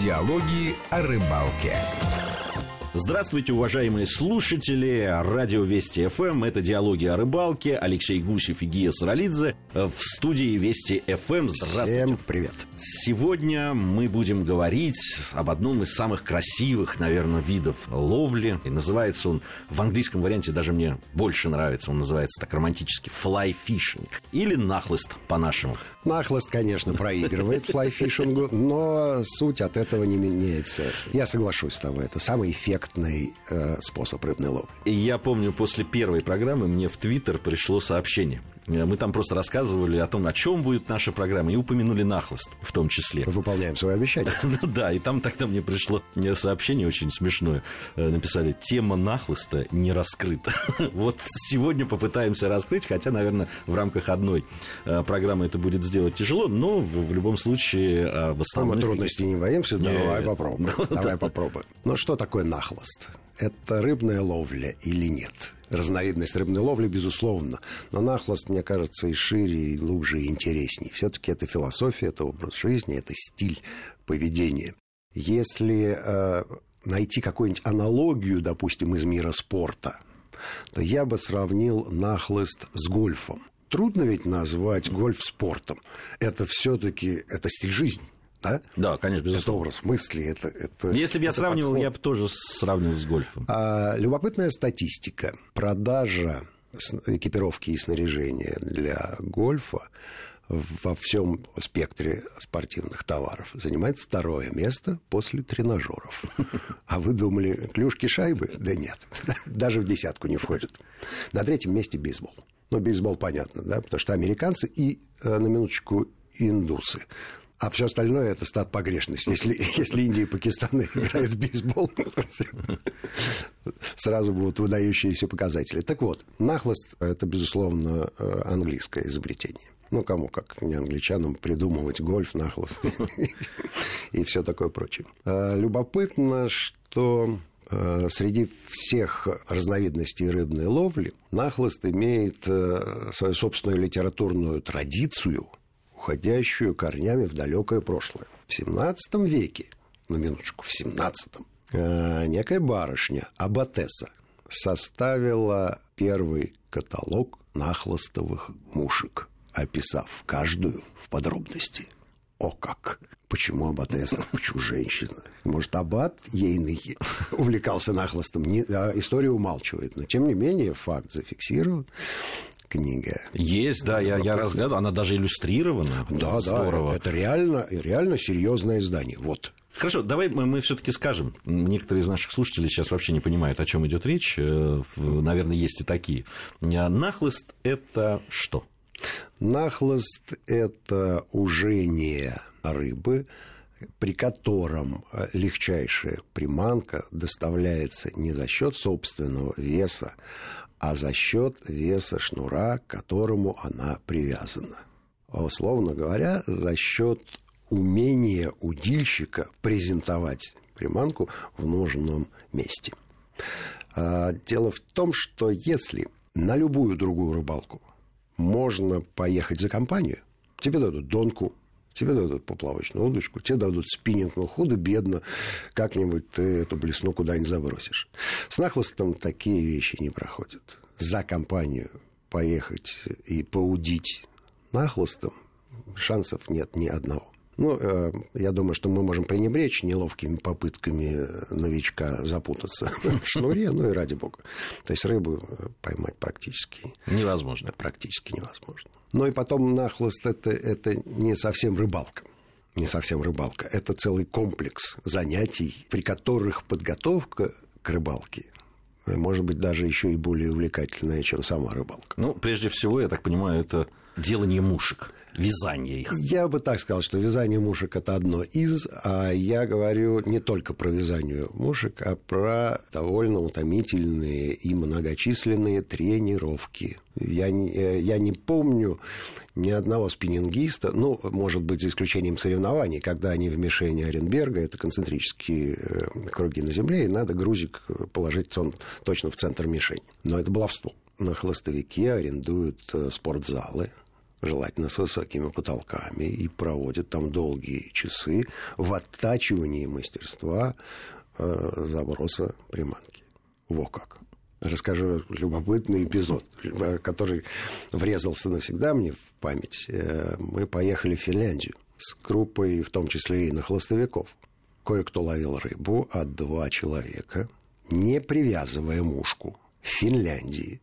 Диалоги о рыбалке. Здравствуйте, уважаемые слушатели. Радио Вести ФМ. Это «Диалоги о рыбалке». Алексей Гусев и Гия Саралидзе в студии Вести ФМ. Здравствуйте. Всем привет. Сегодня мы будем говорить об одном из самых красивых, наверное, видов ловли. И называется он, в английском варианте даже мне больше нравится, он называется так романтически fly fishing. Или нахлыст по-нашему. Нахлыст, конечно, проигрывает флайфишингу, но суть от этого не меняется. Я соглашусь с тобой, это самый эффектный э, способ рыбной ловли. И я помню, после первой программы мне в Твиттер пришло сообщение. Мы там просто рассказывали о том, о чем будет наша программа, и упомянули нахлыст в том числе. Выполняем свои обещания. Да, и там тогда мне пришло сообщение очень смешное. Э, написали, тема нахлыста не раскрыта. Вот сегодня попытаемся раскрыть, хотя, наверное, в рамках одной э, программы это будет сделать тяжело, но в любом случае э, в основном... Мы трудностей не боимся, давай попробуем. Давай попробуем. Ну, что такое нахлыст? Это рыбная ловля или нет? разновидность рыбной ловли, безусловно. Но нахлост, мне кажется, и шире, и глубже, и интереснее. Все-таки это философия, это образ жизни, это стиль поведения. Если э, найти какую-нибудь аналогию, допустим, из мира спорта, то я бы сравнил нахлыст с гольфом. Трудно ведь назвать гольф спортом. Это все-таки это стиль жизни да? Да, конечно, безусловно. Это образ мысли, это... это Если бы я сравнивал, подход. я бы тоже сравнивал с гольфом. А, любопытная статистика. Продажа экипировки и снаряжения для гольфа во всем спектре спортивных товаров занимает второе место после тренажеров. А вы думали, клюшки шайбы? Да нет, даже в десятку не входит. На третьем месте бейсбол. Ну, бейсбол понятно, да, потому что американцы и, э, на минуточку, индусы. А все остальное это стат погрешности. Если, если Индия и Пакистан играют в бейсбол, сразу будут выдающиеся показатели. Так вот, нахлост – это, безусловно, э, английское изобретение. Ну, кому как не англичанам придумывать гольф, нахлост и все такое прочее. Э, любопытно, что э, среди всех разновидностей рыбной ловли нахлост имеет свою собственную литературную традицию – уходящую корнями в далекое прошлое. В 17 веке, на минуточку, в 17 э, некая барышня Абатеса составила первый каталог нахлостовых мушек, описав каждую в подробности. О как! Почему Аббатеса? Почему женщина? Может, Аббат ейный увлекался нахлостом? Не, а история умалчивает. Но, тем не менее, факт зафиксирован книга. Есть, да, я, я разглядывал, она даже иллюстрирована. Да, Здорово. да, это реально, реально серьезное издание. Вот. Хорошо, давай мы, мы все-таки скажем. Некоторые из наших слушателей сейчас вообще не понимают, о чем идет речь. Э, наверное, есть и такие. А нахлыст это что? Нахлыст это ужение рыбы, при котором легчайшая приманка доставляется не за счет собственного веса, а за счет веса шнура, к которому она привязана. Условно говоря, за счет умения удильщика презентовать приманку в нужном месте. А, дело в том, что если на любую другую рыбалку можно поехать за компанию, тебе дадут донку, Тебе дадут поплавочную удочку, тебе дадут спиннинг, но худо-бедно как-нибудь ты эту блесну куда-нибудь забросишь. С нахлостом такие вещи не проходят. За компанию поехать и поудить нахлостом шансов нет ни одного. Ну, э, я думаю, что мы можем пренебречь неловкими попытками новичка запутаться в шнуре, ну и ради бога. То есть рыбу поймать практически невозможно. Практически невозможно. Ну и потом нахлост это, это не совсем рыбалка не совсем рыбалка. Это целый комплекс занятий, при которых подготовка к рыбалке может быть даже еще и более увлекательная, чем сама рыбалка. Ну, прежде всего, я так понимаю, это делание мушек, вязание их. Я бы так сказал, что вязание мушек это одно из, а я говорю не только про вязание мушек, а про довольно утомительные и многочисленные тренировки. Я не, э, я не помню ни одного спиннингиста, ну, может быть, за исключением соревнований, когда они в мишени Оренберга, это концентрические э, круги на земле, и надо грузик положить он точно в центр мишени. Но это баловство. На хлостовике арендуют э, спортзалы, желательно с высокими потолками, и проводят там долгие часы в оттачивании мастерства э, заброса приманки. Во как. Расскажу любопытный эпизод, который врезался навсегда мне в память. Э, мы поехали в Финляндию с группой, в том числе и на хлостовиков. Кое-кто ловил рыбу, а два человека, не привязывая мушку, в Финляндии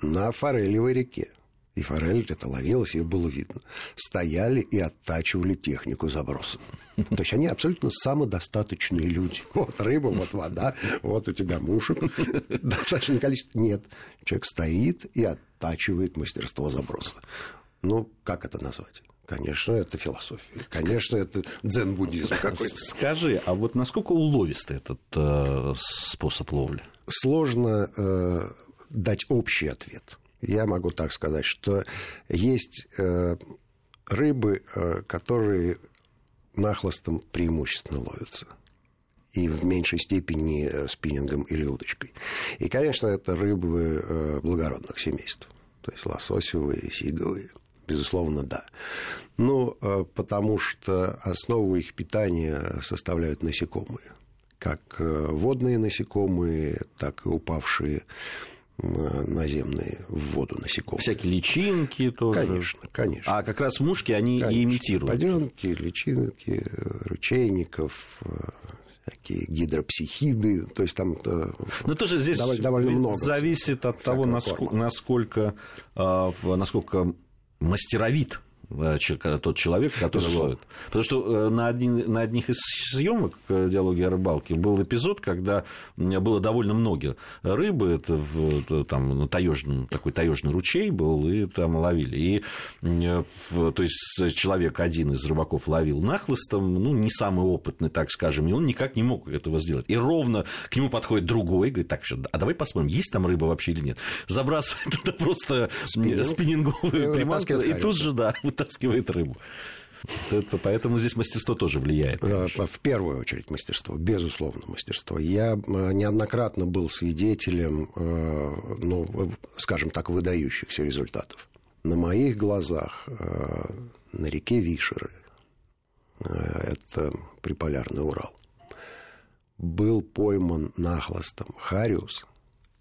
на Форелевой реке и форель это ловилась, ее было видно, стояли и оттачивали технику заброса. То есть они абсолютно самодостаточные люди. Вот рыба, вот вода, вот у тебя мушек. Достаточное количество. Нет. Человек стоит и оттачивает мастерство заброса. Ну, как это назвать? Конечно, это философия. Конечно, это дзен-буддизм какой-то. Скажи, а вот насколько уловистый этот э, способ ловли? Сложно э, дать общий ответ я могу так сказать, что есть э, рыбы, э, которые нахлостом преимущественно ловятся. И в меньшей степени э, спиннингом или удочкой. И, конечно, это рыбы благородных семейств. То есть лососевые, сиговые. Безусловно, да. Ну, потому что основу их питания составляют насекомые. Как водные насекомые, так и упавшие наземные в воду насекомые. Всякие личинки тоже. Конечно, конечно. А как раз мушки они конечно. и имитируют. Паденки, личинки, ручейников, всякие гидропсихиды, то есть там э, Но тоже здесь довольно, довольно много. Зависит от того, насколько, насколько, а, насколько мастеровит Э, тот человек, который Безусловно. ловит. Потому что э, на, один, на одних из съемок э, диалоги о рыбалке был эпизод, когда было довольно много рыбы, это в, там таежный, такой таежный ручей был, и там ловили. И, то есть человек один из рыбаков ловил нахлыстом, ну, не самый опытный, так скажем, и он никак не мог этого сделать. И ровно к нему подходит другой, говорит, так, а давай посмотрим, есть там рыба вообще или нет. Забрасывает туда просто Спиннинг. спиннинговую приманку, и тут же, да, вытаскивает рыбу. Поэтому здесь мастерство тоже влияет. Конечно. В первую очередь мастерство, безусловно, мастерство. Я э, неоднократно был свидетелем, э, ну, скажем так, выдающихся результатов. На моих глазах э, на реке Вишеры, это приполярный Урал, был пойман нахлостом Хариус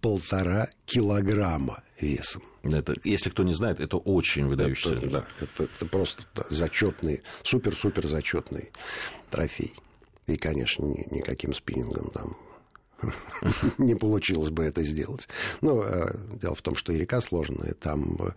полтора килограмма весом. Это, если кто не знает, это очень выдающийся это, Да, это, это просто зачетный, супер-супер зачетный трофей. И, конечно, никаким спиннингом там не получилось бы это сделать. Но э, дело в том, что и река сложная, там э,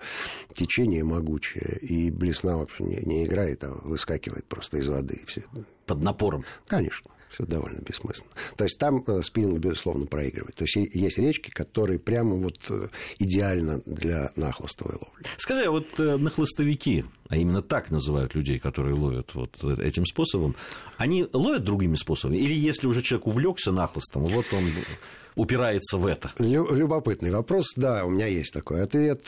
течение могучее, и блесна вообще не, не играет, а выскакивает просто из воды. Все. Под напором. Конечно все довольно бессмысленно. То есть там э, спиннинг, безусловно, проигрывает. То есть есть речки, которые прямо вот э, идеально для нахлостовой ловли. Скажи, а вот э, нахлостовики, а именно так называют людей, которые ловят вот этим способом, они ловят другими способами? Или если уже человек увлекся нахлостом, вот он упирается в это? Любопытный вопрос. Да, у меня есть такой ответ.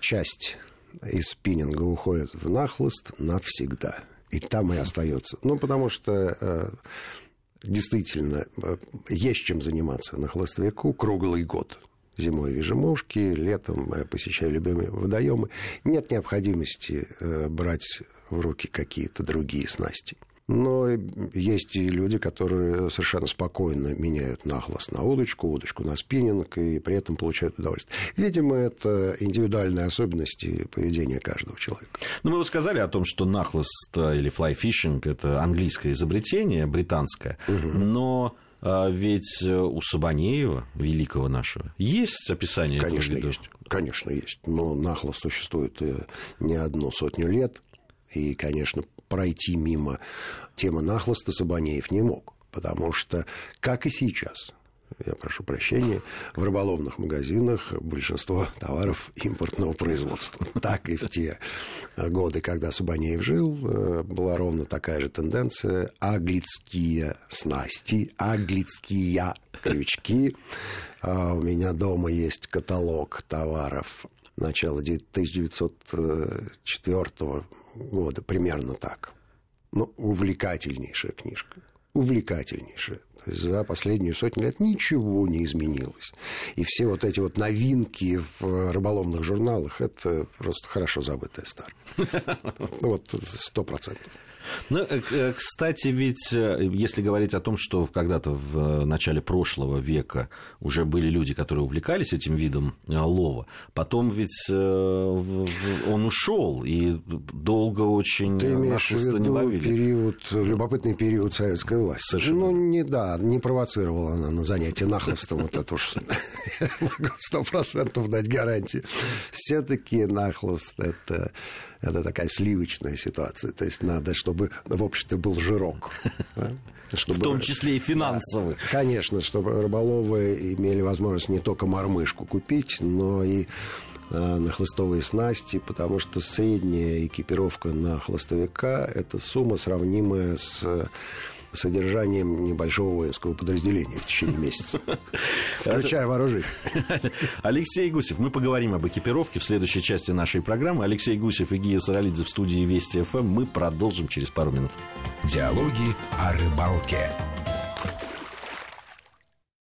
Часть из спиннинга уходит в нахлост навсегда и там и остается. Ну, потому что э, действительно э, есть чем заниматься на холостовику круглый год. Зимой вижу мушки, летом посещаю любимые водоемы. Нет необходимости э, брать в руки какие-то другие снасти. Но есть и люди, которые совершенно спокойно меняют нахлост на удочку, удочку на спиннинг, и при этом получают удовольствие. Видимо, это индивидуальные особенности поведения каждого человека. Ну, мы вот сказали о том, что нахлост э, или fishing – это английское изобретение, британское, угу. но а ведь э, у Сабанеева, великого нашего, есть описание Конечно, этого есть. Конечно, есть. Но нахлост существует э, не одну сотню лет. И, конечно, пройти мимо темы нахлоста Сабанеев не мог. Потому что, как и сейчас, я прошу прощения, в рыболовных магазинах большинство товаров импортного производства. Так и в те годы, когда Сабанеев жил, э, была ровно такая же тенденция. Аглицкие снасти, аглицкие крючки. А у меня дома есть каталог товаров начала 1904 года, примерно так. Ну, увлекательнейшая книжка. увлекательнейшее. То есть за последнюю сотню лет ничего не изменилось. И все вот эти вот новинки в рыболовных журналах, это просто хорошо забытая старая. Вот сто процентов. Ну, э, э, кстати, ведь э, если говорить о том, что когда-то в начале прошлого века уже были люди, которые увлекались этим видом лова, потом ведь он ушел и долго очень Ты имеешь в виду не ловили. период, любопытный период советской власти. Совершенно. Ну, не, да, не провоцировала она на занятие нахлостом, вот это уж могу сто процентов дать гарантию. Все-таки нахлост это это такая сливочная ситуация. То есть надо, чтобы в обществе был жирок. Чтобы, в том числе и финансовый. Конечно, чтобы рыболовы имели возможность не только мормышку купить, но и а, на хлыстовые снасти, потому что средняя экипировка на хлыстовика – это сумма, сравнимая с содержанием небольшого воинского подразделения в течение месяца, включая вооружение. Алексей Гусев, мы поговорим об экипировке в следующей части нашей программы. Алексей Гусев и Гия Саралидзе в студии Вести ФМ. Мы продолжим через пару минут. Диалоги о рыбалке.